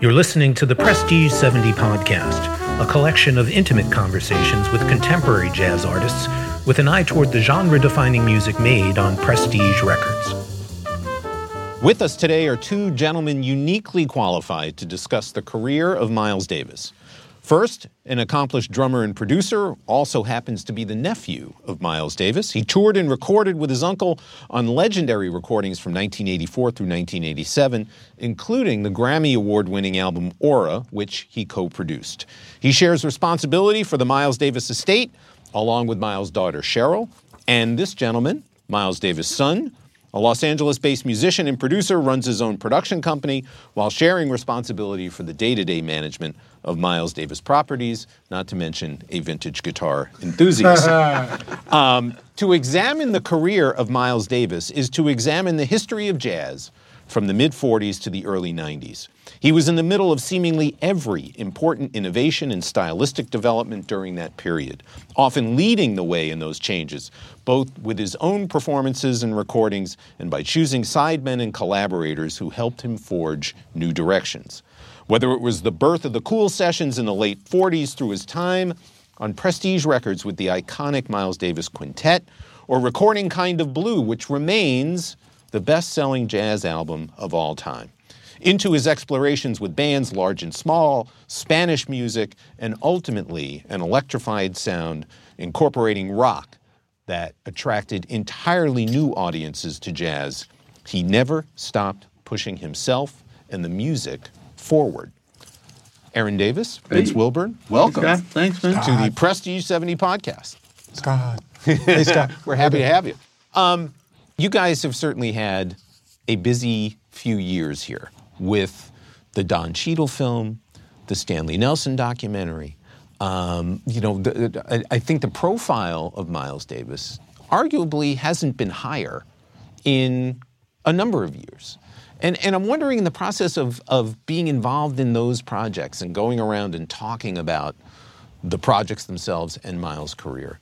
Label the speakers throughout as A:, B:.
A: You're listening to the Prestige 70 podcast, a collection of intimate conversations with contemporary jazz artists with an eye toward the genre defining music made on Prestige Records.
B: With us today are two gentlemen uniquely qualified to discuss the career of Miles Davis. First, an accomplished drummer and producer, also happens to be the nephew of Miles Davis. He toured and recorded with his uncle on legendary recordings from 1984 through 1987, including the Grammy Award winning album Aura, which he co produced. He shares responsibility for the Miles Davis estate, along with Miles' daughter Cheryl, and this gentleman, Miles Davis' son, a Los Angeles based musician and producer runs his own production company while sharing responsibility for the day to day management of Miles Davis properties, not to mention a vintage guitar enthusiast. um, to examine the career of Miles Davis is to examine the history of jazz from the mid 40s to the early 90s. He was in the middle of seemingly every important innovation and stylistic development during that period, often leading the way in those changes, both with his own performances and recordings and by choosing sidemen and collaborators who helped him forge new directions. Whether it was the birth of the Cool Sessions in the late 40s through his time on Prestige Records with the iconic Miles Davis Quintet, or recording Kind of Blue, which remains the best selling jazz album of all time. Into his explorations with bands large and small, Spanish music, and ultimately an electrified sound incorporating rock that attracted entirely new audiences to jazz. He never stopped pushing himself and the music forward. Erin Davis, Vince Wilburn, welcome
C: Okay, thanks, man.
B: to the Prestige 70 podcast.
D: Scott. Hey, Scott.
B: We're happy to have you. Um, you guys have certainly had a busy few years here with the Don Cheadle film, the Stanley Nelson documentary. Um, you know, the, I think the profile of Miles Davis arguably hasn't been higher in a number of years. And, and I'm wondering in the process of, of being involved in those projects and going around and talking about the projects themselves and Miles' career,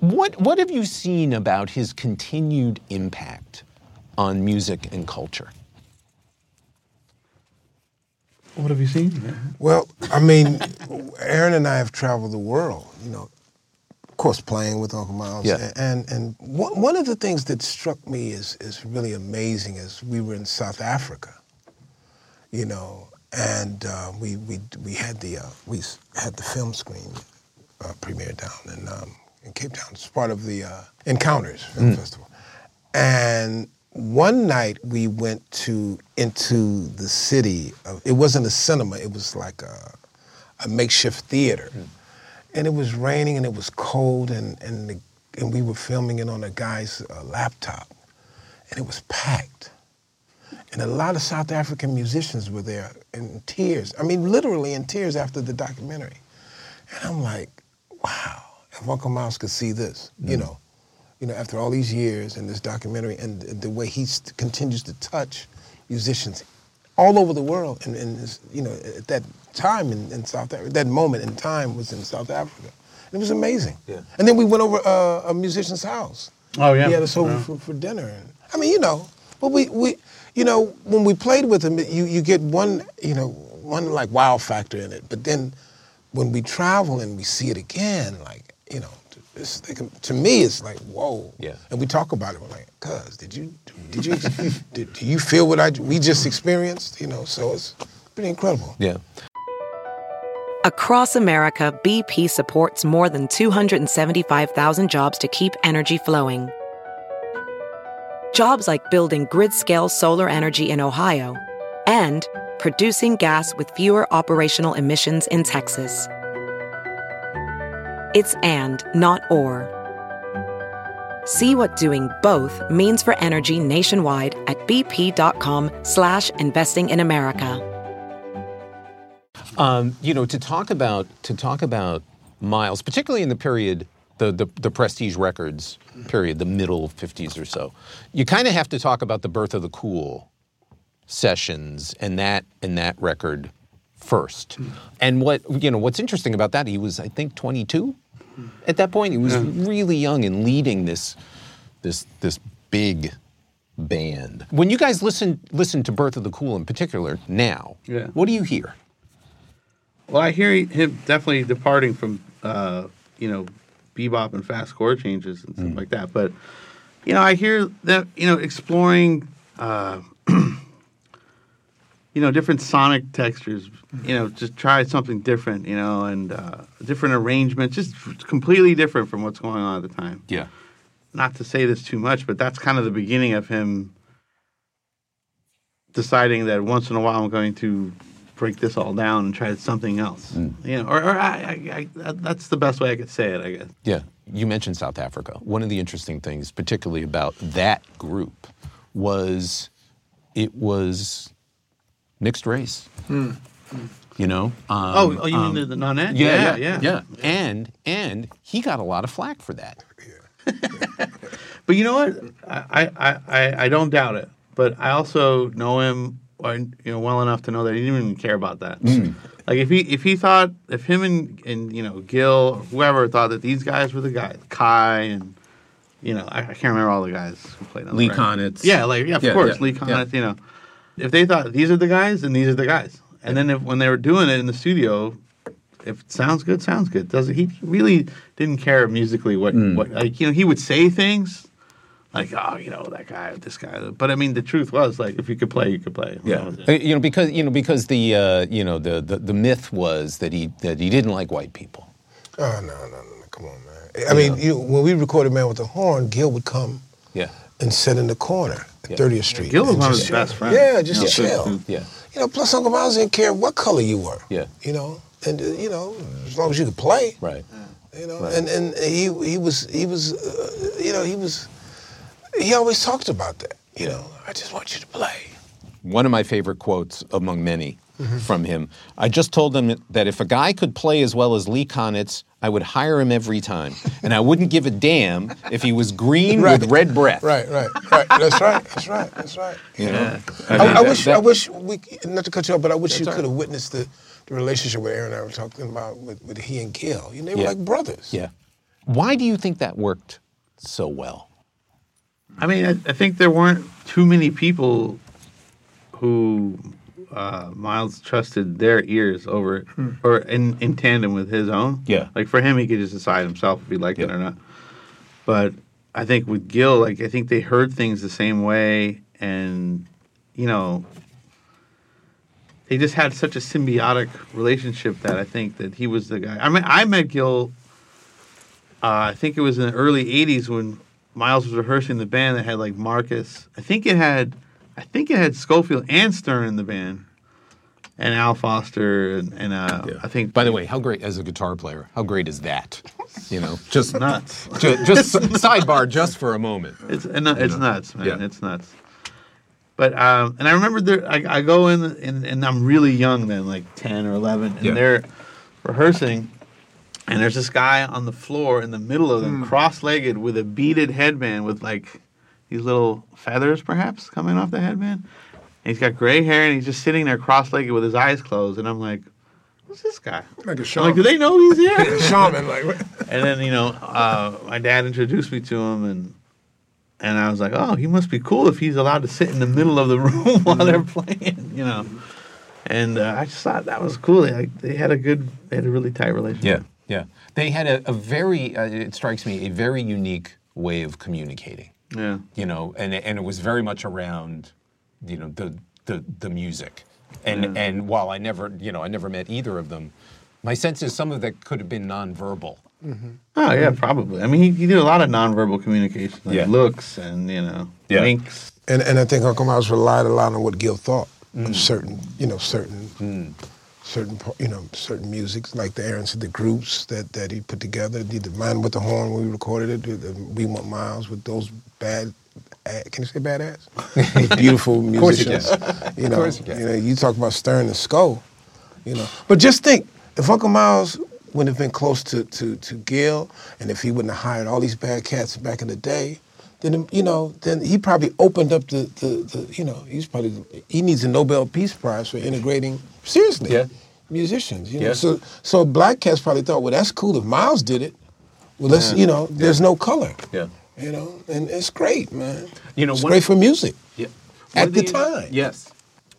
B: what, what have you seen about his continued impact on music and culture?
C: What have you seen? man?
D: Well, I mean, Erin and I have traveled the world, you know, of course, playing with Uncle Miles.
B: Yeah.
D: And, and one, one of the things that struck me is, is really amazing is we were in South Africa, you know, and uh, we, we, we had the, uh, we had the film screen uh, premiere down in, um, in Cape Town. It's part of the uh, Encounters Film Festival. And one night we went to into the city. Of, it wasn't a cinema. It was like a, a makeshift theater, and it was raining and it was cold and and the, and we were filming it on a guy's uh, laptop, and it was packed. And a lot of South African musicians were there in tears. I mean, literally in tears after the documentary. And I'm like, wow, if Uncle Miles could see this, you know, you know, after all these years and this documentary and the way he continues to touch musicians all over the world. And, and this, you know, at that time in, in South Africa, that moment in time was in South Africa. And It was amazing.
B: Yeah.
D: And then we went over uh, a musician's house.
C: Oh, yeah.
D: He had us over
C: Yeah.
D: for, for dinner. And, I mean, you know, but we, we, you know, when we played with him, you, you get one, you know, one like wow factor in it. But then when we travel and we see it again, like, you know, it's, like, to me, it's like, whoa.
B: Yeah.
D: And we talk about it. We're like, cuz, did you, did you, did, do you feel what I, we just experienced? You know, so it's pretty incredible.
B: Yeah.
E: Across America, BP supports more than 275,000 jobs to keep energy flowing. Jobs like building grid scale solar energy in Ohio and producing gas with fewer operational emissions in Texas. It's and, not or. See what doing both means for energy nationwide at bp.com slash investing in America.
B: Um, you know, to talk about to talk about Miles, particularly in the period, the the, the Prestige Records period, the middle '50s or so, you kind of have to talk about the birth of the Cool sessions and that and that record first. And what you know, what's interesting about that, he was I think 22 at that point. He was really young and leading this this this big band. When you guys listen listen to Birth of the Cool in particular now,
C: Yeah.
B: what do you hear?
C: Well, I hear him definitely departing from, uh, you know, bebop and fast chord changes and stuff like that. But, you know, I hear that, you know, exploring, uh, you know, different sonic textures, you know, just try something different, you know, and uh, different arrangements, just completely different from what's going on at the time.
B: Yeah.
C: Not to say this too much, but that's kind of the beginning of him deciding that once in a while I'm going to break this all down and try something else. You know, or, or I, I, I, that's the best way I could say it, I guess.
B: Yeah. You mentioned South Africa. One of the interesting things, particularly about that group, was it was mixed race. You know? Um,
C: oh, oh, you mean the, the nonette?
B: yeah,
C: yeah,
B: yeah, And and he got a lot of flack for that.
C: But you know what? I, I, I, I don't doubt it. But I also know him, uh, you know, well enough to know that he didn't even care about that. Like if he if he thought if him and and you know Gil or whoever thought that these guys were the guys, Kai and you know I, I can't remember all the guys who played on
B: Lee. Konitz.
C: Yeah, like yeah, of
B: Yeah,
C: course
B: yeah,
C: Lee
B: yeah.
C: Konitz. You know, if they thought these are the guys, then these are the guys. And then if when they were doing it in the studio, if it sounds good, sounds good. Does? He really didn't care musically what
B: Mm.
C: what like you know he would say things like oh you know that guy this guy but I mean the truth was like if you could play you could play That was it.
B: Uh, You know, because you know, because the uh, you know the, the the myth was that he that he didn't like white people.
D: Oh no, no, no, no! Come on, man. I mean, you, when we recorded "Man with the Horn," Gil would come
B: Yeah.
D: And sit in the corner at
B: Yeah.
D: 30th Street.
C: Gil was
D: and
C: one of his best
D: chill.
C: friends.
D: Yeah, just
C: Yeah.
D: chill.
B: Yeah.
D: You know, plus Uncle Miles didn't care what color you were.
B: Yeah.
D: You know, and uh, you know, as long as you could play.
B: Right.
D: You know,
B: Right.
D: and and he he was he was uh, you know he was he always talked about that. You know, I just want you to play.
B: One of my favorite quotes among many
D: Mm-hmm.
B: from him. I just told him that if a guy could play as well as Lee Konitz, I would hire him every time, and I wouldn't give a damn if he was green
D: Right.
B: with red breath.
D: Right, right, right. That's right. That's right. That's right.
B: You know.
D: I, I wish, I
B: that-
D: wish we, not to cut you off, but I wish you could have witnessed the, the relationship where Erin and I were talking about with, with he and Gil. You know, they were
B: Yeah.
D: like brothers.
B: Yeah. Why do you think that worked so well?
C: I mean I, I think there weren't too many people who uh, Miles trusted their ears over or in, in tandem with his own.
B: Yeah.
C: Like for him, he could just decide himself if he liked it or not. But I think with Gil, like I think they heard things the same way, and you know, they just had such a symbiotic relationship that I think that he was the guy. I mean, I met Gil. Uh, I think it was in the early '80s when Miles was rehearsing the band that had like Marcus. I think it had, I think it had Scofield and Stern in the band, and Al Foster and, and uh, I think.
B: By the way, how great as a guitar player? How great is that? You know, just
C: nuts.
B: ju- just, sidebar, just for a moment.
C: It's and it's nuts, man.
B: Yeah.
C: It's nuts. But um, and I remember there, I, I go in and, and I'm really young then, like ten or eleven, and
B: Yeah.
C: they're rehearsing, and there's this guy on the floor in the middle of them, cross-legged with a beaded headband with like these little feathers, perhaps coming off the headband. And he's got gray hair, and he's just sitting there cross-legged with his eyes closed, and I'm like, "Who's this guy?"
D: Like a
C: I'm like,
D: shaman.
C: "Do they know he's here?"
D: Shaman, like,
C: And then you know, uh, my dad introduced me to him, and and I was like, oh, he must be cool if he's allowed to sit in the middle of the room while they're playing, you know. And uh, I just thought that was cool. They, like, they had a good, they had a really tight relationship.
B: Yeah, yeah. They had a, a very, uh, it strikes me, a very unique way of communicating.
C: Yeah,
B: You know, and and it was very much around, you know, the the, the music. And and while I never, you know, I never met either of them, my sense is some of that could have been nonverbal. Mm-hmm.
C: Oh yeah, probably. I mean, he, he did a lot of nonverbal communication, like
B: Yeah.
C: looks and you know,
B: Yeah.
C: winks.
D: and and I think Uncle Miles relied a lot on what Gil thought of mm. certain, you know, certain, mm. Certain, you know, certain music, like the Erin said, the groups that that he put together. The, the Man with the Horn when we recorded it. The, the We Want Miles with those bad. Can you say badass? Beautiful
B: you
D: musicians. You know,
B: course you
D: know, you talk about Stern and Skull. You know, but just think if Uncle Miles wouldn't have been close to, to, to Gil, and if he wouldn't have hired all these bad cats back in the day, then you know, then he probably opened up the, the, the you know, he's probably he needs a Nobel Peace Prize for integrating seriously
B: Yeah.
D: musicians. You know,
B: Yeah.
D: so so black cats probably thought, well, that's cool if Miles did it. Well, let's you know, there's no color.
B: Yeah.
D: You know, and it's great, man.
B: You know,
D: it's great for music
B: Yeah.
D: at
B: One
D: the time.
B: Yes.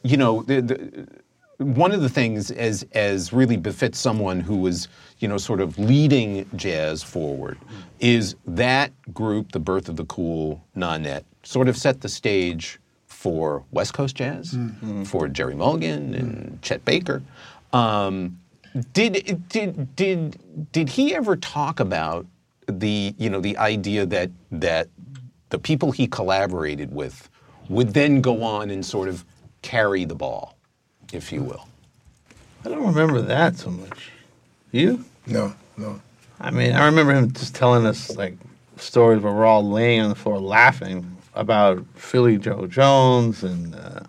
B: You know, the, the, one of the things as as really befits someone who was, you know, sort of leading jazz forward is that group, the birth of the cool nonet, sort of set the stage for West Coast jazz, for Gerry Mulligan and Chet Baker. Um, did did did did he ever talk about the you know the idea that that the people he collaborated with would then go on and sort of carry the ball, if you will?
C: I don't remember that so much. You?
D: No, no.
C: I mean, I remember him just telling us like stories where we're all laying on the floor laughing about Philly Joe Jones and uh,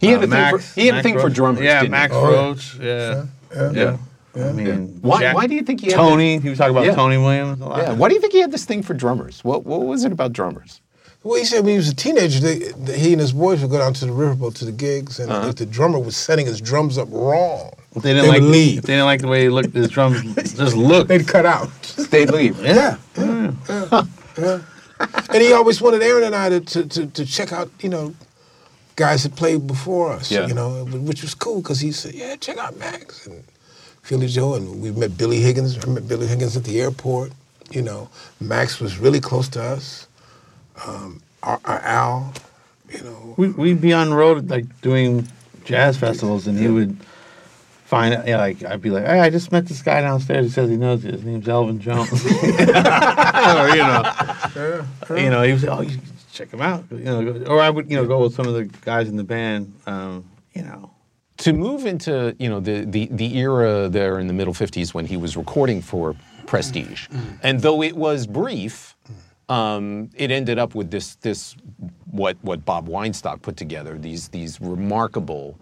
B: He had
C: uh,
B: a thing for he had a
C: Max
B: thing for drummers.
C: Yeah,
B: didn't
C: Max
B: he?
D: Oh, yeah.
C: Roach. Yeah,
D: Yeah,
C: yeah.
D: yeah.
C: I mean,
B: Why-
C: Jack-
B: why do you think he had
C: Tony? He was talking about
B: Yeah.
C: Tony Williams a lot.
B: Yeah. Why do you think he had this thing for drummers? What what was it about drummers?
D: Well, he said when he was a teenager, they, they- he and his boys would go down to the riverboat to the gigs, and
B: Uh-huh.
D: if the drummer was setting his drums up wrong,
C: If they didn't
D: They
C: like
D: would leave.
C: If they didn't like the way he looked, his drums just looked.
D: they'd cut out.
B: They'd leave.
C: Yeah.
D: And he always wanted Erin and I to, to, to, to check out, you know, guys that played before us,
B: Yeah.
D: you know, which was cool because he said, yeah, check out Max and Philly Joe. And we met Billy Higgins. I met Billy Higgins at the airport. You know, Max was really close to us. Um, our, our Al, you know.
C: We, we'd be on road like doing jazz festivals, and he would find out. Yeah, like I'd be like, "Hey, I just met this guy downstairs. He says he knows you. His name's Elvin Jones." or you know, you know, he was, "Oh, you check him out." You know, or I would, you know, go with some of the guys in the band. Um, you know,
B: to move into you know the, the the era there in the middle 50s when he was recording for prestige and though it was brief um, it ended up with this this what what bob weinstock put together these these remarkable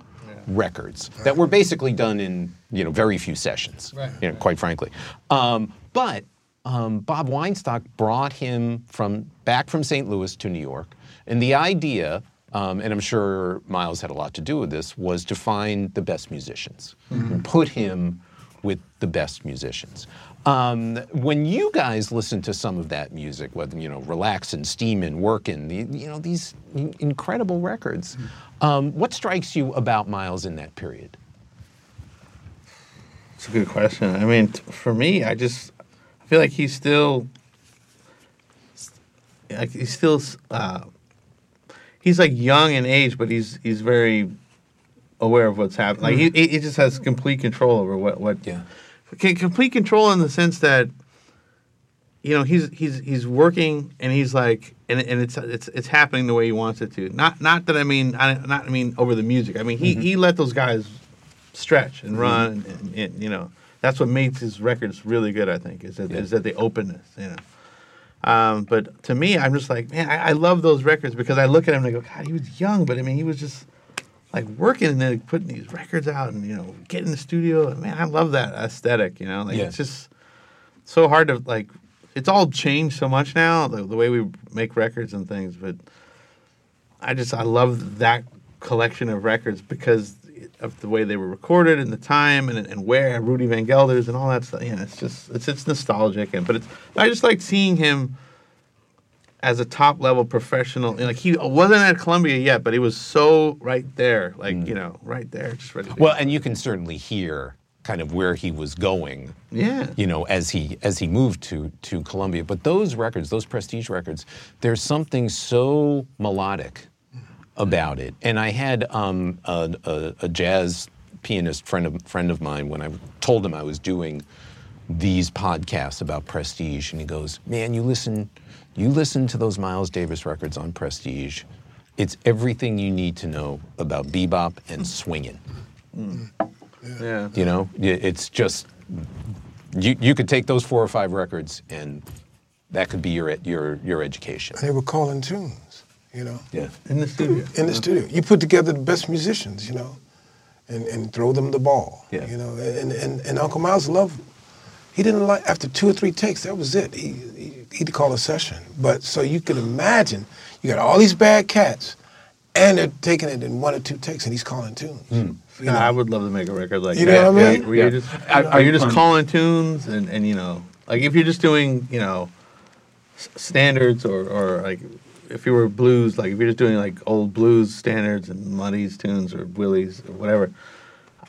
B: records that were basically done in you know very few sessions you know, quite frankly. Um, but um, bob weinstock brought him from back from st louis to new york and the idea um, and I'm sure Miles had a lot to do with this, was to find the best musicians. And put him with the best musicians. Um, when you guys listen to some of that music, whether you know, relaxing, steaming, working, the, you know, these incredible records, um, what strikes you about Miles in that period?
C: it's a good question. I mean, t- for me, I just I feel like he's still like he's still uh, he's like young in age, but he's he's very aware of what's happening. Like he, he just has complete control over what what
B: Yeah.
C: Complete control in the sense that you know he's he's he's working and he's like and, and it's it's it's happening the way he wants it to. Not not that I mean I not I mean over the music. I mean he he let those guys stretch and run and, and, and, you know that's what makes his records really good. I think is that is that the openness. You know. Um, but to me, I'm just like, man, I, I love those records because I look at him and I go, God, he was young, but I mean, he was just like working and then putting these records out and you know, get in the studio. And man, I love that aesthetic. You know, like
B: Yeah.
C: it's just so hard to like. It's all changed so much now, the, the way we make records and things. But I just I love that collection of records because of the way they were recorded and the time and, and where Rudy Van Gelders and all that stuff. Yeah, it's just it's it's nostalgic and but it's I just like seeing him as a top level professional. Like he wasn't at Columbia yet, but he was so right there, like you know, right there, just ready.
B: Well, and you can certainly hear kind of where he was going.
C: Yeah.
B: You know, as he as he moved to to Columbia. But those records, those prestige records, there's something so melodic about it. And I had um, a, a, a jazz pianist friend of friend of mine when I told him I was doing these podcasts about prestige, and he goes, "Man, you listen, you listen to those Miles Davis records on Prestige. It's everything you need to know about bebop and swinging." Mm.
C: yeah.
B: You know, it's just you. You could take those four or five records, and that could be your your your education.
D: They were calling tunes, you know,
B: Yeah.
C: In the studio.
D: in the studio. You put together the best musicians, you know, and, and throw them the ball,
B: Yeah.
D: you know. And, and, and Uncle Miles loved, he didn't like, after two or three takes, that was it. He, he, he'd call a session. But so you could imagine, you got all these bad cats, and they're taking it in one or two takes, and he's calling tunes. You
C: Yeah,
D: know?
C: I would love to make a record like
D: You
C: that.
D: know what I
C: Yeah,
D: mean?
C: where you're
B: Um,
C: just,
B: I-
C: are you just calling tunes and, and you know, like if you're just doing, you know, s- standards or, or like if you were blues, like if you're just doing like old blues standards and Muddies tunes or Willies or whatever, th-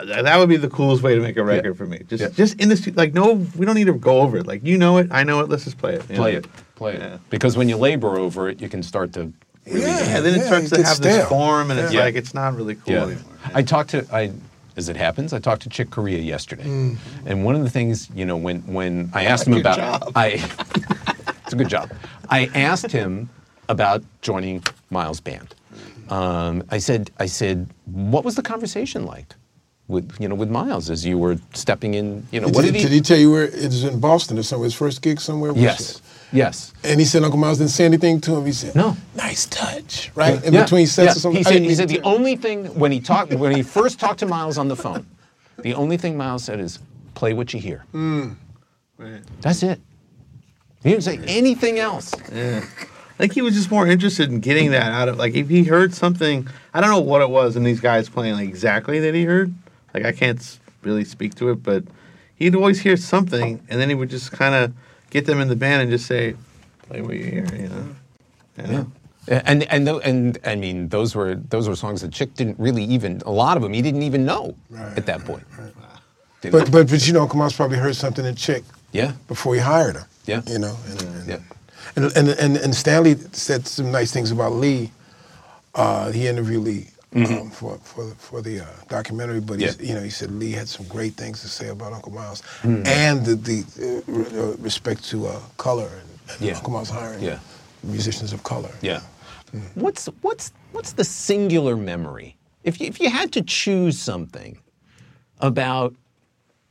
C: that would be the coolest way to make a record for me. Just
B: Yeah.
C: just in the like no, we don't need to go over it. Like you know it, I know it. Let's just play it.
B: Play
C: know?
B: it, play it.
C: Yeah.
B: Because when you labor over it, you can start to really
C: Yeah, then it
D: yeah,
C: starts
D: it
C: to have
D: stale.
C: this form, and it's
B: Yeah.
C: like it's not really cool
B: Yeah.
C: anymore.
B: I talked to I as it happens, I talked to Chick Corea yesterday. And one of the things, you know, when when I asked him
C: Good
B: about
C: job.
B: I It's a good job. I asked him about joining Miles' band. Um, I said I said, what was the conversation like with you know with Miles as you were stepping in, you know, what
D: did,
B: did he
D: did he tell you where it was in Boston or somewhere? His first gig somewhere?
B: Yes. Yes.
D: And he said Uncle Miles didn't say anything to him. He said,
B: No.
D: nice touch, right? In
B: Yeah,
D: between sets
B: yeah.
D: or something.
B: He said, he said the only thing when he talked when he first talked to Miles on the phone, the only thing Miles said is play what you hear. Hmm.
C: Right.
B: That's it. He didn't say anything else.
C: Yeah. I think he was just more interested in getting that out of like if he heard something I don't know what it was in these guys playing like exactly that he heard. Like I can't really speak to it, but he'd always hear something and then he would just kind of get them in the band and just say, "Play what you hear," you know. You know?
B: And and tho- and I mean those were those were songs that Chick didn't really even a lot of them he didn't even know
D: Right,
B: at that point. Didn't-
D: But, but, but you know, Uncle Miles probably heard something in Chick
B: yeah,
D: before he hired her.
B: Yeah.
D: You know, and, and,
B: yeah,
D: and, and, and, and Stanley said some nice things about Lee. Uh, he interviewed Lee um, for for the, for the uh, documentary, but he's,
B: Mm-hmm. Yeah.
D: you know he said Lee had some great things to say about Uncle Miles
B: Mm.
D: and the, the uh, uh, respect to uh, color and, and
B: Yeah.
D: Uncle Miles hiring
B: Yeah.
D: musicians of color.
B: yeah. What's what's what's the singular memory if you, if you had to choose something about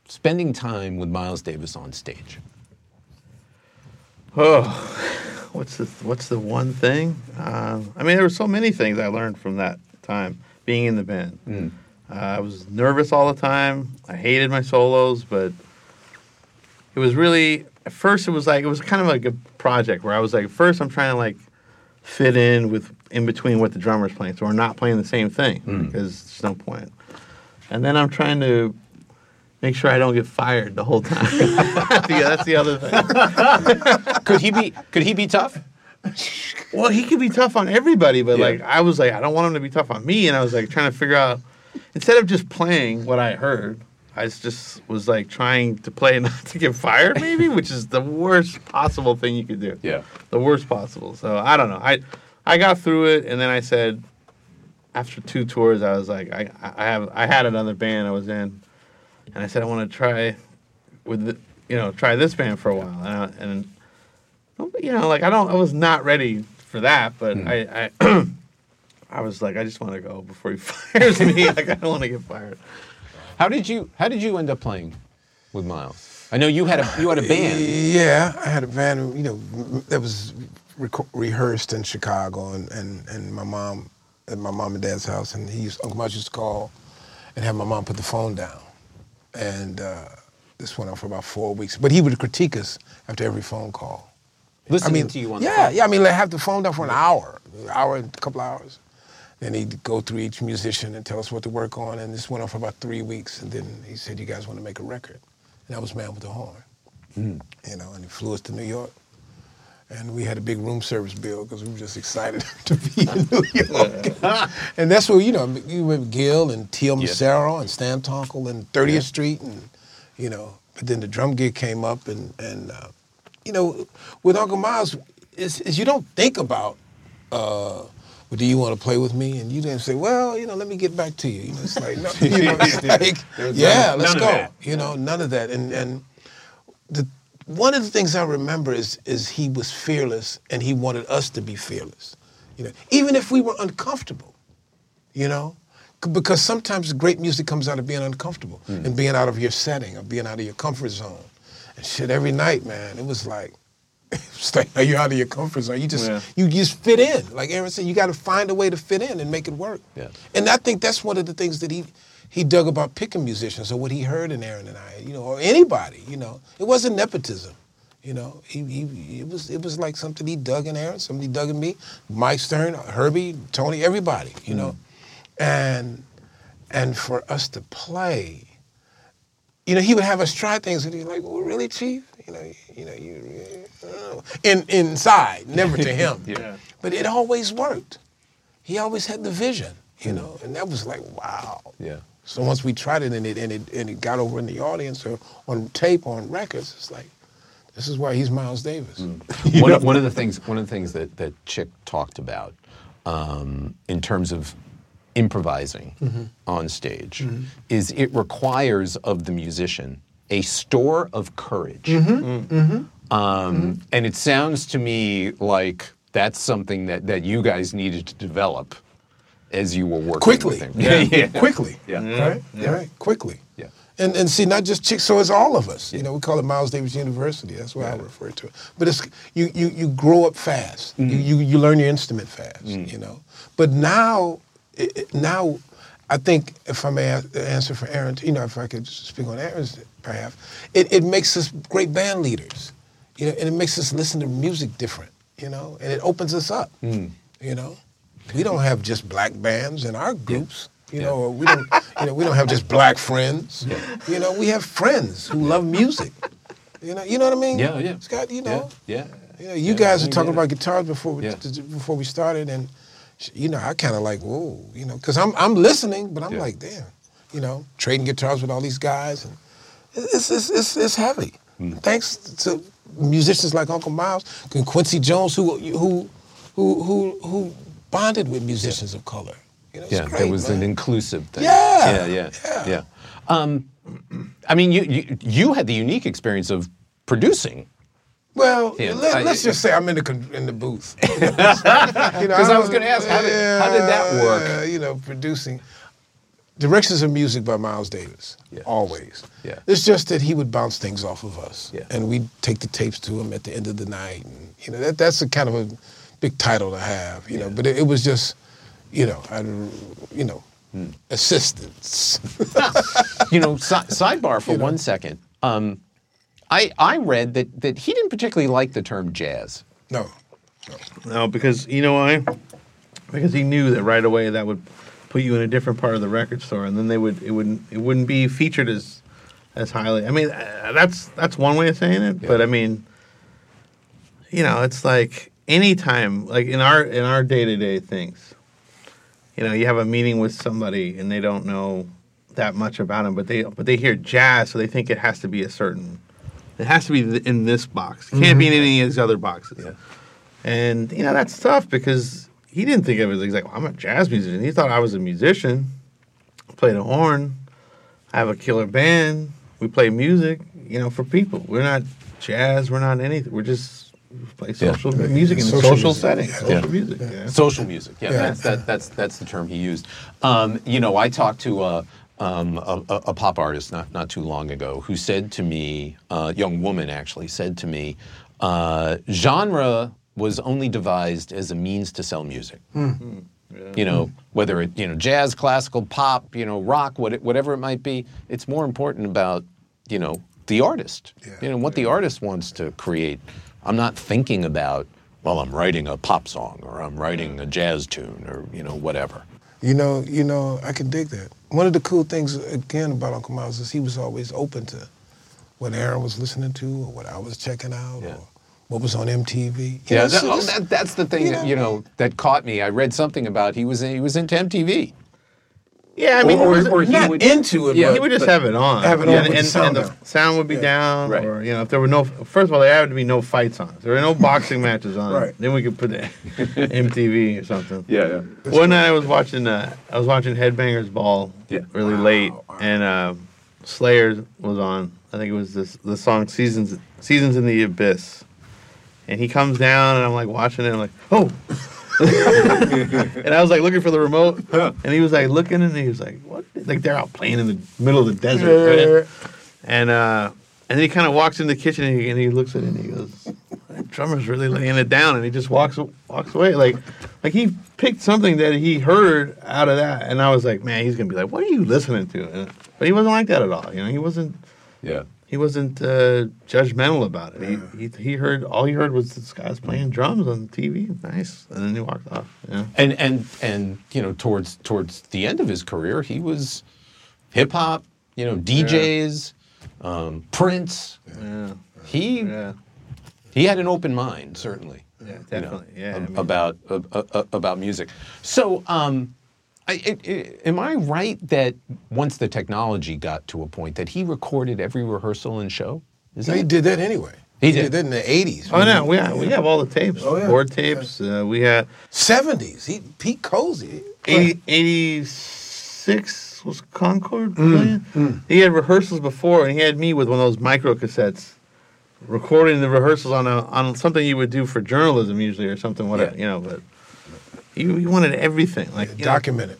B: spending time with Miles Davis on stage?
C: Oh, what's the what's the one thing? Um, I mean, there were so many things I learned from that time being in the band. Uh, I was nervous all the time. I hated my solos, but it was really at first it was like it was kind of like a project where I was like, first I'm trying to like fit in with in between what the drummer's playing, so we're not playing the same thing because there's no point. And then I'm trying to make sure I don't get fired the whole time. yeah, that's the other thing.
B: Could he be could he be tough?
C: Well, he could be tough on everybody, but
B: Yeah.
C: like I was like, I don't want him to be tough on me, and I was like trying to figure out instead of just playing what I heard, I just was like trying to play not to get fired, maybe, which is the worst possible thing you could do.
B: Yeah.
C: the worst possible. So I don't know. I I got through it, and then I said, after two tours, I was like, I I have I had another band I was in, and I said I want to try with the, you know try this band for a while, and I, and you know like I don't I was not ready for that, but I I. I was like, I just want to go before he fires me. like, I don't want to get fired.
B: How did you How did you end up playing with Miles? I know you had a you had a band.
D: Yeah, I had a band, you know, that was reco- rehearsed in Chicago, and, and, and my mom, at my mom and dad's house, and he used, Uncle Mike used to call and have my mom put the phone down. And uh, this went on for about four weeks. But he would critique us after every phone call.
B: Listening
D: I mean,
B: to you on
D: yeah, yeah. I mean, like, have the phone down for an hour, an hour, a couple hours. Then he'd go through each musician and tell us what to work on. And this went on for about three weeks. And then he said, "You guys want to make a record?" And that was Man with the Horn. You know, and he flew us to New York. And we had a big room service bill because we were just excited to be in New York. and that's where, you know, you with Gil and T.L.
B: Yeah.
D: And Stan Tonkel and 30th Street and, you know, but then the drum gig came up and, and uh, you know, with Uncle Miles, is, is you don't think about, uh, well, do you want to play with me? And you didn't say, well, you know, let me get back to you. You know, it's like, no, you know, it's like yeah, let's go.
B: that.
D: You know, none of that. And and the one of the things I remember is is he was fearless and he wanted us to be fearless. You know, even if we were uncomfortable, you know, because sometimes great music comes out of being uncomfortable and being out of your setting or being out of your comfort zone. And shit, every night, man, it was like, it's like are you out of your comfort zone? You just
C: Yeah.
D: you just fit in. Like Erin said, you got to find a way to fit in and make it work.
B: Yeah.
D: And I think that's one of the things that he he dug about picking musicians or what he heard in Erin and I, you know, or anybody, you know. It wasn't nepotism. You know, he, he it was it was like something he dug in Erin, somebody dug in me, Mike Stern, Herbie, Tony, everybody, you mm. know. And and for us to play, you know, he would have us try things and he's like, Well, really, Chief? you know, you, you know, you, uh, in inside, never to him.
C: Yeah.
D: But it always worked. He always had the vision, you know, and that was like, wow.
B: Yeah.
D: So once we tried it and it and it and it got over in the audience or on tape or on records, it's like, this is why he's Miles Davis.
B: one, of, one of the things one of the things that that Chick talked about um, in terms of improvising on stage is it requires of the musician a store of courage. Um, And it sounds to me like that's something that, that you guys needed to develop as you were working
D: Quickly.
B: Yeah, yeah.
D: Quickly.
B: Yeah.
D: Right? Right. Quickly.
B: Yeah.
D: And and see, not just chicks, so it's all of us. You know, we call it Miles Davis University. That's what I refer to it. But it's you you you grow up fast.
B: Mm-hmm.
D: You, you you learn your instrument fast.
B: Mm.
D: You know. But now, it, it- now, I think if I may answer for Erin, you know, if I could speak on Erin's behalf, it, it makes us great band leaders. You know, and it makes us listen to music different. You know, and it opens us up.
B: Mm.
D: You know, we don't have just black bands in our groups. You know, or we don't. You know, we don't have just black friends. You know, we have friends who love music. You know, you know what I mean?
B: Yeah, yeah.
D: Scott, you know,
B: Yeah.
D: you know, you
B: Yeah,
D: guys were talking about guitars before we
B: Yeah.
D: before we started, and you know, I kind of like, whoa, you know, because I'm I'm listening, but I'm
B: Yeah.
D: like, damn, you know, trading guitars with all these guys, and it's it's it's, it's heavy.
B: Hmm.
D: Thanks to musicians like Uncle Miles and Quincy Jones, who who who who who bonded with musicians of color. You know,
B: Yeah,
D: great,
B: there was
D: man.
B: an inclusive thing.
D: Yeah,
B: yeah, yeah,
D: yeah.
B: yeah. Um, I mean, you, you you had the unique experience of producing.
D: Well, let,
B: I-
D: us just say I'm in the con- in the booth.
B: Because I was gonna ask, how did- how did that work?
D: You know, producing directions of music by Miles Davis.
B: Yeah.
D: Always.
B: Yeah.
D: It's just that he would bounce things off of us,
B: Yeah.
D: and we'd take the tapes to him at the end of the night, and you know that that's a kind of a big title to have, you know. But it, it was just, you know, I, you know,
B: Hmm.
D: assistance.
B: You know, si- sidebar for one second. Um, I I read that that he didn't particularly like the term jazz.
D: no.
C: No, because you know why? Because he knew that right away that would put you in a different part of the record store, and then they would it wouldn't it wouldn't be featured as as highly. I mean, uh, that's that's one way of saying it, but I mean, you know, it's like anytime, like in our in our day to day things, you know, you have a meeting with somebody and they don't know that much about him, but they but they hear jazz, so they think it has to be a certain. It has to be in this box. It can't be in any of these other boxes. And you know that's tough because he didn't think of it. He's like, well, I'm a jazz musician. He thought I was a musician. Play the horn. I have a killer band. We play music. You know, for people. We're not jazz. We're not anything. We're just we play social music in
D: Social
C: social,
D: music.
C: settings.
D: Yeah.
C: Social music. Yeah.
B: Social music. Yeah,
D: Yeah.
B: That's, that, that's that's the term he used. Um, you know, I talked to a, um, a, a a pop artist not not too long ago who said to me, a young woman actually said to me, uh, genre was only devised as a means to sell music. You know, whether it you know jazz, classical, pop, you know, rock, what it, whatever it might be, it's more important about you know the artist. You know what the artist wants to create. I'm not thinking about well, I'm writing a pop song or I'm writing a jazz tune or you know whatever.
D: You know, you know, I can dig that. One of the cool things again about Uncle Miles is he was always open to what Erin was listening to or what I was checking out
B: Yeah.
D: or what was on MTV. You
B: Yeah,
D: know,
B: that,
D: so
B: oh, that, that's the thing
D: you
B: that
D: know-
B: you know that caught me. I read something about he was he was into MTV.
C: Yeah, I mean,
B: Or-
C: it was-
B: or he
D: not
B: would-
D: into it,
B: Yeah,
D: but
C: he would just
B: but-
C: have it on.
D: Have it
C: Yeah,
D: on with the
C: and,
D: sound
C: and the sound would be
D: Yeah.
C: down,
B: Right.
C: or you know, if there were no. First of all, there had to be no fights on. If there were no boxing matches on.
D: Right.
C: Then we could put the MTV or something.
B: Yeah, yeah.
C: One night I was watching. Uh, I was watching Headbangers Ball.
B: Yeah.
C: Really late, and uh, Slayer was on. I think it was this the song "Seasons Seasons in the Abyss," and he comes down, and I'm like watching it. And I'm like, oh. and I was like looking for the remote, and he was like looking, and he was like, "What?" Like they're out playing in the middle of the desert, right? and uh, and then he kind of walks in the kitchen, and he, and he looks at it, and he goes, "That drummer's really laying it down," and he just walks walks away, like like he picked something that he heard out of that, and I was like, "Man, he's gonna be like, what are you listening to?" And- but he wasn't like that at all, you know. He wasn't
B: Yeah.
C: He wasn't uh, judgmental about it. He, he he heard all he heard was this guy's playing drums on the TV. Nice, and then he walked off. Yeah.
B: And and and you know towards towards the end of his career, he was hip hop. You know, DJs, um, Prince.
C: Yeah.
B: he
C: Yeah.
B: he had an open mind, certainly.
C: Yeah,
B: you know,
C: definitely. yeah. I mean-
B: about uh, uh, about music. So, um, I, I- I- am I right that once the technology got to a point that he recorded every rehearsal and show? Is
D: So he did that anyway.
B: He
D: He,
B: did.
D: did. that in the eighties.
C: Oh no, we have, we have all the tapes,
D: Oh, yeah.
C: board tapes. Uh, we had
D: seventies. He Pete Cosey.
C: 80, 86 was Concord playing. He had rehearsals before, and he had me with one of those micro cassettes, recording the rehearsals on a on something you would do for journalism usually or something. Whatever
B: Yeah.
C: you know, but he, he wanted everything. Like you know,
D: Documented.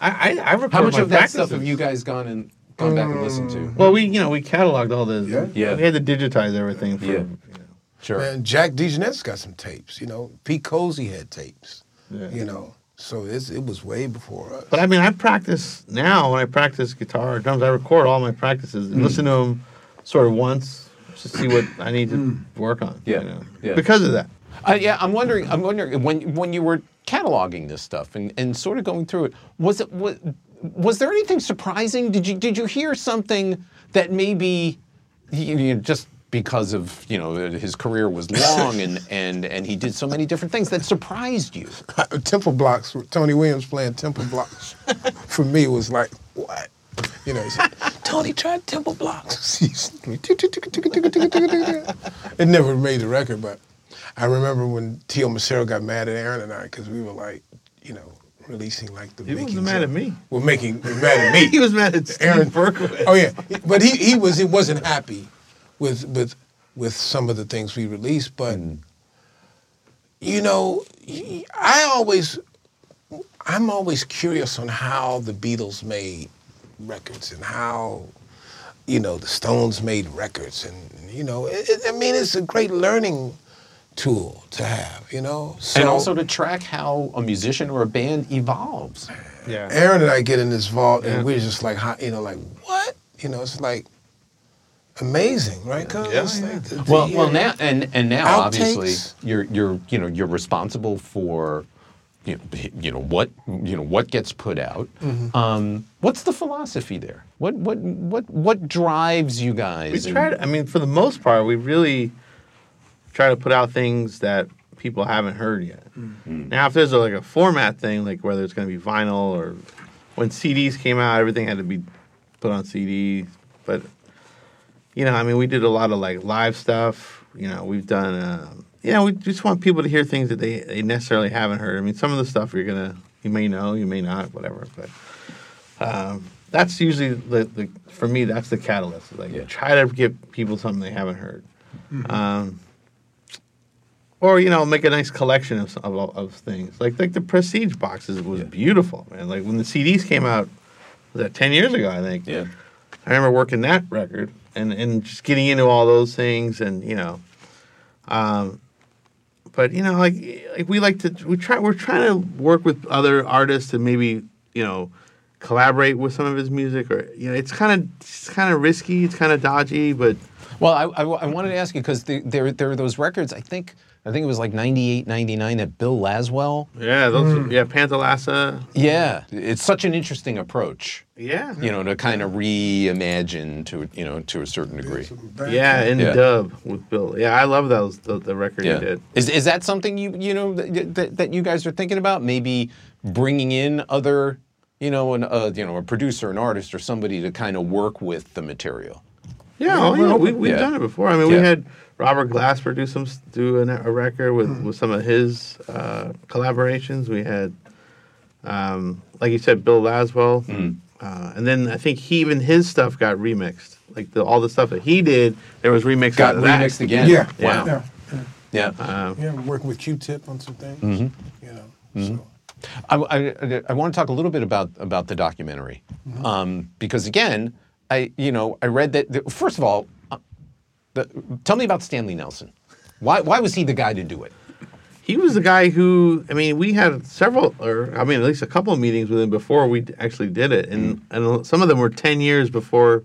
C: I I, I record
B: how much
C: my
B: of that stuff have you guys gone and gone back and listened to?
C: Well, we you know we cataloged all the
D: Yeah.
B: Yeah.
C: We had to digitize everything. For,
B: Yeah.
C: you know.
B: Sure.
D: And Jack DeJohnette's got some tapes. You know, Pete Cosey had tapes.
C: Yeah.
D: You know, so it's, it was way before us.
C: But I mean, I practice now when I practice guitar or drums. I record all my practices and listen to them sort of once to see what I need to work on.
B: Yeah,
C: you know,
B: yeah.
C: because of that.
B: Uh, yeah, I'm wondering. I'm wondering when when you were cataloging this stuff and, and sort of going through it. Was it was, was there anything surprising? Did you did you hear something that maybe you, just because of you know his career was long and and and he did so many different things that surprised you?
D: Temple Blocks, Tony Williams playing Temple Blocks, for me was like, what? You know, he said, Tony tried Temple Blocks. it never made the record, but I remember when Teo Macero got mad at Erin and I because we were like, you know, releasing like the Beatles.
C: He wasn't mad
D: of-
C: at me.
D: Well, making mad at me.
C: He was mad at
D: Aaron
C: Berkowitz.
D: Oh yeah, but he, he was he wasn't happy with with with some of the things we released, but mm. you know, he- I always I'm always curious on how the Beatles made records and how you know the Stones made records, and you know, it, it- I mean, it's a great learning tool to have, you know. So,
B: and also to track how a musician or a band evolves.
C: Yeah.
D: Erin and I get in this vault,
C: Yeah.
D: and we're just like, you know, like what? You know, it's like amazing, right? Cuz
C: Yeah,
D: It's
C: yeah.
D: like the- the,
B: Well, well
D: uh,
B: now and and now obviously you're you're you know you're responsible for you know, you know what you know what gets put out.
D: Mm-hmm.
B: Um, what's the philosophy there? What what what what drives you guys?
C: We
B: in-
C: try to, I mean, for the most part, we really try to put out things that people haven't heard yet.
B: Mm-hmm.
C: Now, if there's a, like a format thing, like whether it's going to be vinyl or when CDs came out, everything had to be put on CD. But you know, I mean, we did a lot of like live stuff. You know, we've done. Um, you know, we just want people to hear things that they, they necessarily haven't heard. I mean, some of the stuff you're gonna, you may know, you may not, whatever. But um, that's usually the, the for me. That's the catalyst. Like
B: Yeah.
C: try to give people something they haven't heard, um, or you know, make a nice collection of, of of things. Like like the Prestige boxes was beautiful, man. Like when the CDs came out, was that ten years ago? I think.
B: Yeah.
C: I remember working that record and, and just getting into all those things and you know, um, but you know like like we like to we try we're trying to work with other artists and maybe you know collaborate with some of his music or you know it's kind of it's kind of risky it's kind of dodgy but
B: Well, I, I, I wanted to ask you because the, there there are those records. I think I think it was like 98, 99 that Bill Laswell.
C: yeah those yeah Panthalassa
B: Yeah, it's such an interesting approach.
C: yeah
B: You know, to kind of reimagine to you know to a certain degree.
C: yeah in
B: Yeah.
C: dub with Bill yeah I love those the, the record
B: Yeah.
C: he did
B: Is is that something you you know that, that, that you guys are thinking about? Maybe bringing in other, you know, an uh, you know a producer, an artist, or somebody to kind of work with the material.
C: Yeah, oh, yeah, we, we've
B: Yeah.
C: done it before. I mean,
B: Yeah.
C: we had Robert Glasper do some do an, a record with, with some of his uh, collaborations. We had, um, like you said, Bill Laswell, uh, and then I think he even his stuff got remixed. Like the, all the stuff that he did, there was remixed.
B: Got
C: out of that.
B: remixed again.
D: Yeah.
B: Wow.
D: Yeah.
B: Yeah.
C: Um,
D: Yeah, working with Q-Tip on some things.
B: Mm-hmm.
D: You know, so.
B: I, I, I want to talk a little bit about about the documentary, um, because again, I you know I read that the, first of all, the, tell me about Stanley Nelson. Why why was he the guy to do it?
C: he was the guy who I mean we had several or I mean at least a couple of meetings with him before we actually did it. And mm. and some of them were 10 years before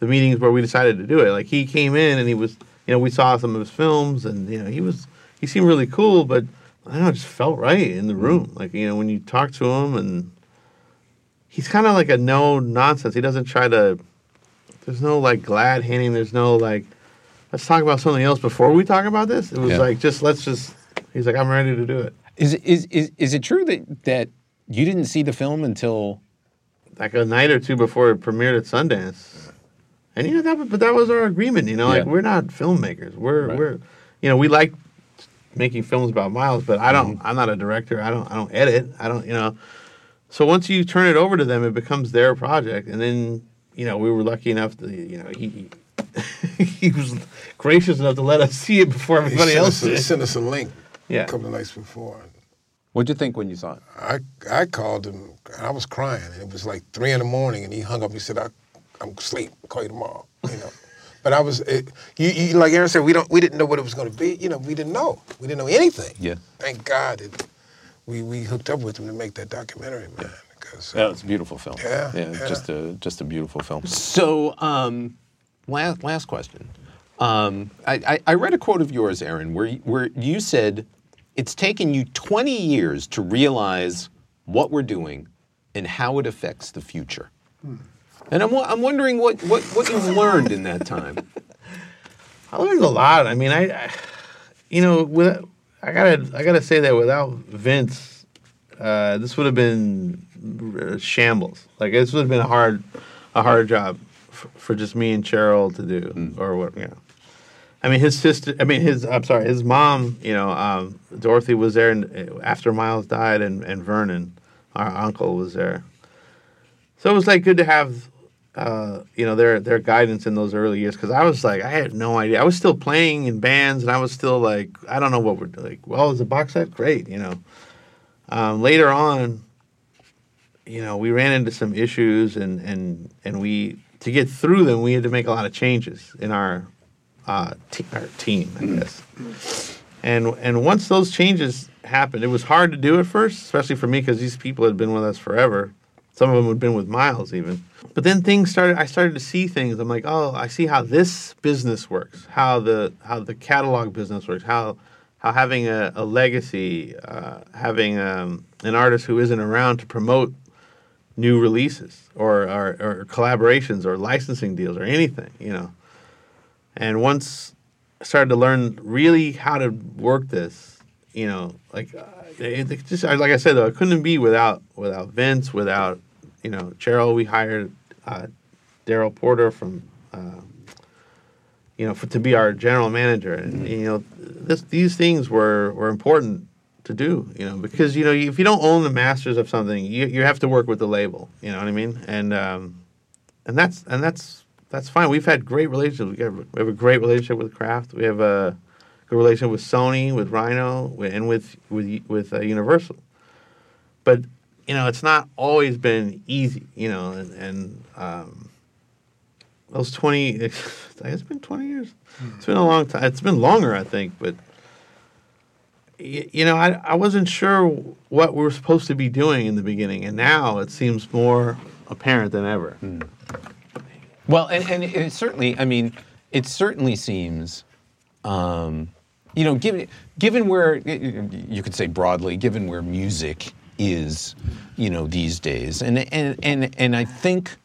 C: the meetings where we decided to do it. Like he came in and he was you know we saw some of his films and you know he was he seemed really cool but I don't know it just felt right in the room. Mm. Like you know when you talk to him and he's kind of like a no nonsense. He doesn't try to there's no like glad handing. There's no like let's talk about something else before we talk about this. It was
B: Yeah.
C: like just let's just. He's like, I'm ready to do it.
B: Is, is, is, is it true that, that you didn't see the film until
C: Like a night or two before it premiered at Sundance, and you know that. But that was our agreement. You know, like
B: Yeah.
C: we're not filmmakers. We're
B: Right.
C: we're, you know, we like making films about Miles, but I don't.
B: Mm-hmm.
C: I'm not a director. I don't. I don't edit. I don't. You know. So once you turn it over to them, it becomes their project, and then you know we were lucky enough to you know he he was gracious enough to let us see it before everybody
D: sent
C: else
D: us, he sent us a link
C: Yeah.
D: a couple of nights before.
B: What'd you think when you saw it?
D: I I called him. and I was crying. It was like three in the morning, and he hung up. He said, I, "I'm asleep. I'll call you tomorrow." You know. But I was, it, you, you, like Erin said, we don't, we didn't know what it was going to be. You know, we didn't know. We didn't know anything.
B: Yeah.
D: Thank God that we we hooked up with him to make that documentary, man. Because
B: Yeah, it's a beautiful film.
D: Yeah,
B: yeah,
D: yeah.
B: just a just a beautiful film. So, um, last last question. Um, I, I, I read a quote of yours, Erin, where you- where you said it's taken you 20 years to realize what we're doing and how it affects the future. And I'm, I'm wondering what, what, what you've learned in that time.
C: I learned a lot. I mean, I, I you know, with I gotta I gotta say that without Vince, uh, this would have been shambles. Like this would have been a hard a hard job f- for just me and Cheryl to do, or what Yeah. I mean, his sister. I mean, his. I'm sorry, his mom. You know, um, Dorothy was there and, after Miles died, and, and Vernon, our uncle, was there. So it was like good to have, uh, you know, their their guidance in those early years because I was like, I had no idea. I was still playing in bands, and I was still like, I don't know what we're like. Well, is a box set great? You know. Um, later on, you know, we ran into some issues, and and and we to get through them, we had to make a lot of changes in our uh, te- our team, I guess. And and once those changes happened, it was hard to do at first, especially for me because these people had been with us forever. Some of them had been with Miles even. But then things started. I started to see things. I'm like, oh, I see how this business works. How the how the catalog business works. How how having a, a legacy, uh, having um, an artist who isn't around to promote new releases or, or, or collaborations or licensing deals or anything, you know. And once I started to learn really how to work this, you know, like uh, it, it just like I said though, it couldn't be without without Vince, without you know Cheryl. We hired uh, Daryl Porter from. Uh, you know, for, to be our general manager, and you know, this, these things were, were important to do, you know, because you know if you don't own the masters of something, you, you have to work with the label. You know what I mean? And um, and that's and that's that's fine. We've had great relationships. We have, we have a great relationship with Craft. We have a good relationship with Sony, with Rhino, and with with with uh, Universal. But you know, it's not always been easy. You know, and, and um, those twenty. It's been twenty years. It's been a long time. It's been longer, I think, but you know, I, I wasn't sure what we were supposed to be doing in the beginning, and now it seems more apparent than ever.
B: Well, and, and it certainly, I mean, it certainly seems, um, you know, given given where you could say broadly, given where music is, you know, these days, and and and and I think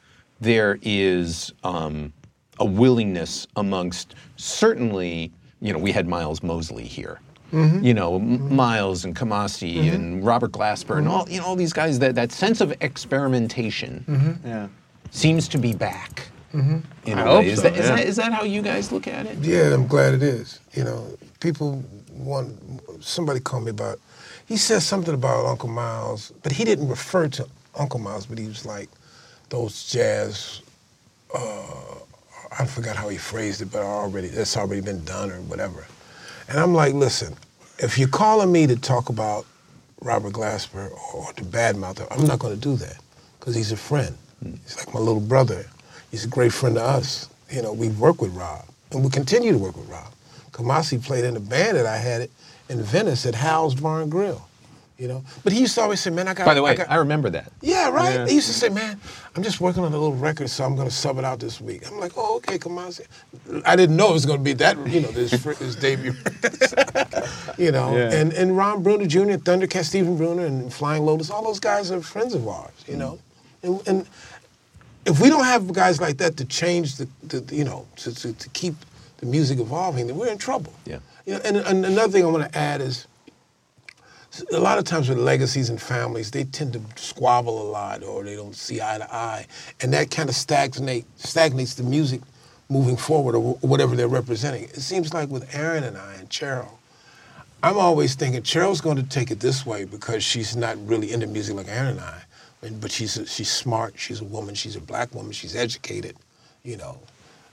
B: there is um, a willingness amongst certainly, you know, we had Miles Mosley here. Mm-hmm. You know, M- mm-hmm. Miles and Kamasi mm-hmm. and Robert Glasper and all you know all these guys. That that sense of experimentation
C: Yeah.
B: seems to be back. In
C: I
B: a
C: hope
B: way. Is,
C: so,
B: that, is,
C: yeah.
B: that, is that how you guys look at it?
D: Yeah, I'm glad it is. You know, people want. Somebody called me about. He said something about Uncle Miles, but he didn't refer to Uncle Miles, but he was like those jazz. Uh, I forgot how he phrased it, but already that's already been done or whatever. And I'm like, listen, if you're calling me to talk about Robert Glasper or to badmouth him, I'm not going to do that because he's a friend. Hmm. He's like my little brother. He's a great friend to us. You know, we work with Rob, and we continue to work with Rob. Kamasi played in a band that I had in Venice at Hal's Bar and Grill. You know, but he used to always say, "Man, I got."
B: By the way,
D: I, got,
B: I remember that.
D: yeah, right.
C: Yeah.
D: He used to say, "Man, I'm just working on a little record, so I'm going to sub it out this week." I'm like, "Oh, okay, come on." I didn't know it was going to be that, you know, this his debut. you know,
C: Yeah.
D: and and Ron Bruner Jr., Thundercat, Stephen Bruner, and Flying Lotus, all those guys are friends of ours. You know, mm. and, and if we don't have guys like that to change the, the you know, to, to, to keep the music evolving, then we're in trouble.
B: Yeah.
D: You know, and, and another thing I want to add is a lot of times with legacies and families, they tend to squabble a lot or they don't see eye to eye. And that kind of stagnate, stagnates the music moving forward or whatever they're representing. It seems like with Erin and I and Cheryl, I'm always thinking Cheryl's going to take it this way because she's not really into music like Erin and I. But she's, a, she's smart, she's a woman, she's a black woman, she's educated, you know,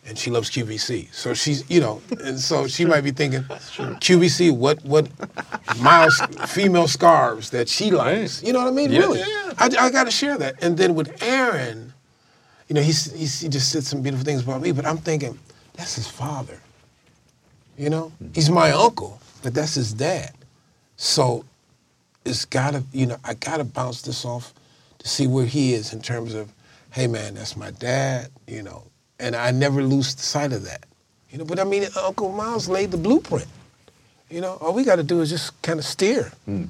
D: and she loves QVC. So she's, you know, and so she might be thinking, QVC, what, what miles, female scarves that she likes. You know what I mean?
B: Yeah,
D: really.
B: yeah,
D: I, I got to share that. And then with Erin, you know, he's, he's, he just said some beautiful things about me, but I'm thinking, that's his father. You know, he's my uncle, but that's his dad. So it's gotta, you know, I gotta bounce this off to see where he is in terms of, hey man, that's my dad, you know, and I never lose sight of that. You know, but I mean, Uncle Miles laid the blueprint. You know, all we got to do is just kind of steer. Hmm.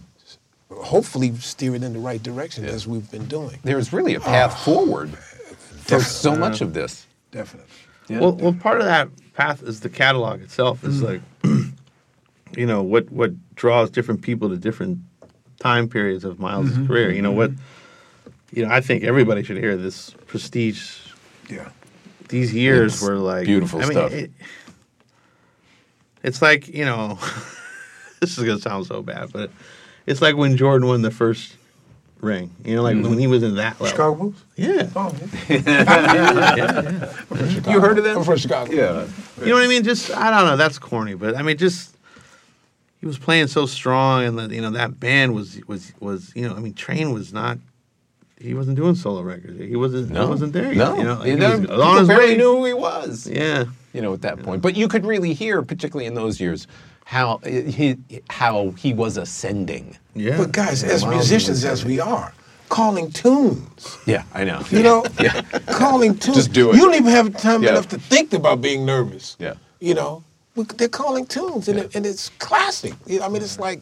D: Hopefully, steer it in the right direction as we've been doing.
B: There's really a path
D: Ah.
B: forward for so much of this.
D: Definitely.
C: Well, well, part of that path is the catalog itself. Is hmm. like, you know, what what draws different people to different time periods of Miles' mm-hmm. career. You know what? Mm-hmm. You know, I think everybody should hear this prestige.
D: Yeah.
C: These years
B: It's
C: were like
B: beautiful
C: I mean,
B: stuff.
C: It, it's like you know, this is gonna sound so bad, but it's like when Jordan won the first ring. You know, like when mm-hmm. he was in that level.
D: Chicago Bulls?
C: Yeah.
D: Oh, yeah.
C: You heard of that?
D: I'm from Chicago.
B: Yeah.
C: You know what I mean? Just I don't know. That's corny, but I mean, just he was playing so strong, and the, you know that band was was was you know I mean, Train was not. He wasn't doing solo records. He wasn't.
B: No.
C: He wasn't there. Yet,
B: No.
C: you know, like,
B: You
C: he
B: know,
C: was
B: people
C: on his
B: barely
C: way.
B: knew who he was.
C: Yeah.
B: you know, at that point. But you could really hear, particularly in those years, how he how he was ascending.
C: Yeah.
D: But guys, as musicians as we are, calling tunes.
B: Yeah, I know.
D: You know,
B: Yeah.
D: calling tunes.
B: Just do it.
D: You don't even have time
B: Yeah.
D: enough to think about being nervous.
B: Yeah.
D: You know, they're calling tunes, and, it, and it's classic. I mean, it's like,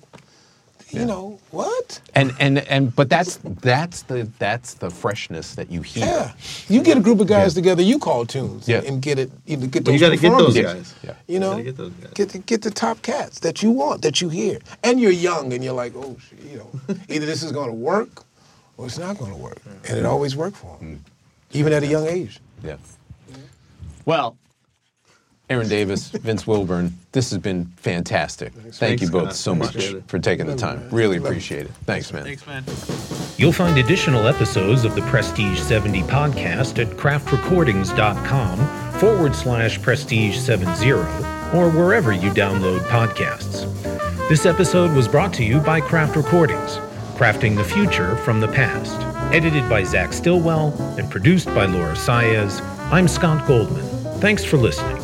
D: you know, what?
B: And and and but that's that's the that's the freshness that you hear.
D: Yeah. You get a group of guys together, you call tunes,
B: Yeah.
D: and get it. You know, get
C: But you
D: those
C: got to get those guys.
B: Yeah.
D: You
C: You
D: know,
C: gotta get those guys.
D: Get the, get the top cats that you want, that you hear, and you're young, and you're like, oh, shit, you know, either this is going to work, or it's not going to work, and it always worked for
C: Mm.
D: even at a young age.
B: Yeah. Well, Erin Davis, Vince Wilburn, this has been fantastic. Thank
C: Thanks,
B: you both
C: Scott.
B: so much
C: Appreciate it.
B: for taking the time. Really appreciate it. Thanks, man.
C: Thanks, man.
F: You'll find additional episodes of the Prestige 70 podcast at craftrecordings.com forward slash prestige 70 or wherever you download podcasts. This episode was brought to you by Craft Recordings, crafting the future from the past. Edited by Zach Stillwell and produced by Laura Saez, I'm Scott Goldman. Thanks for listening.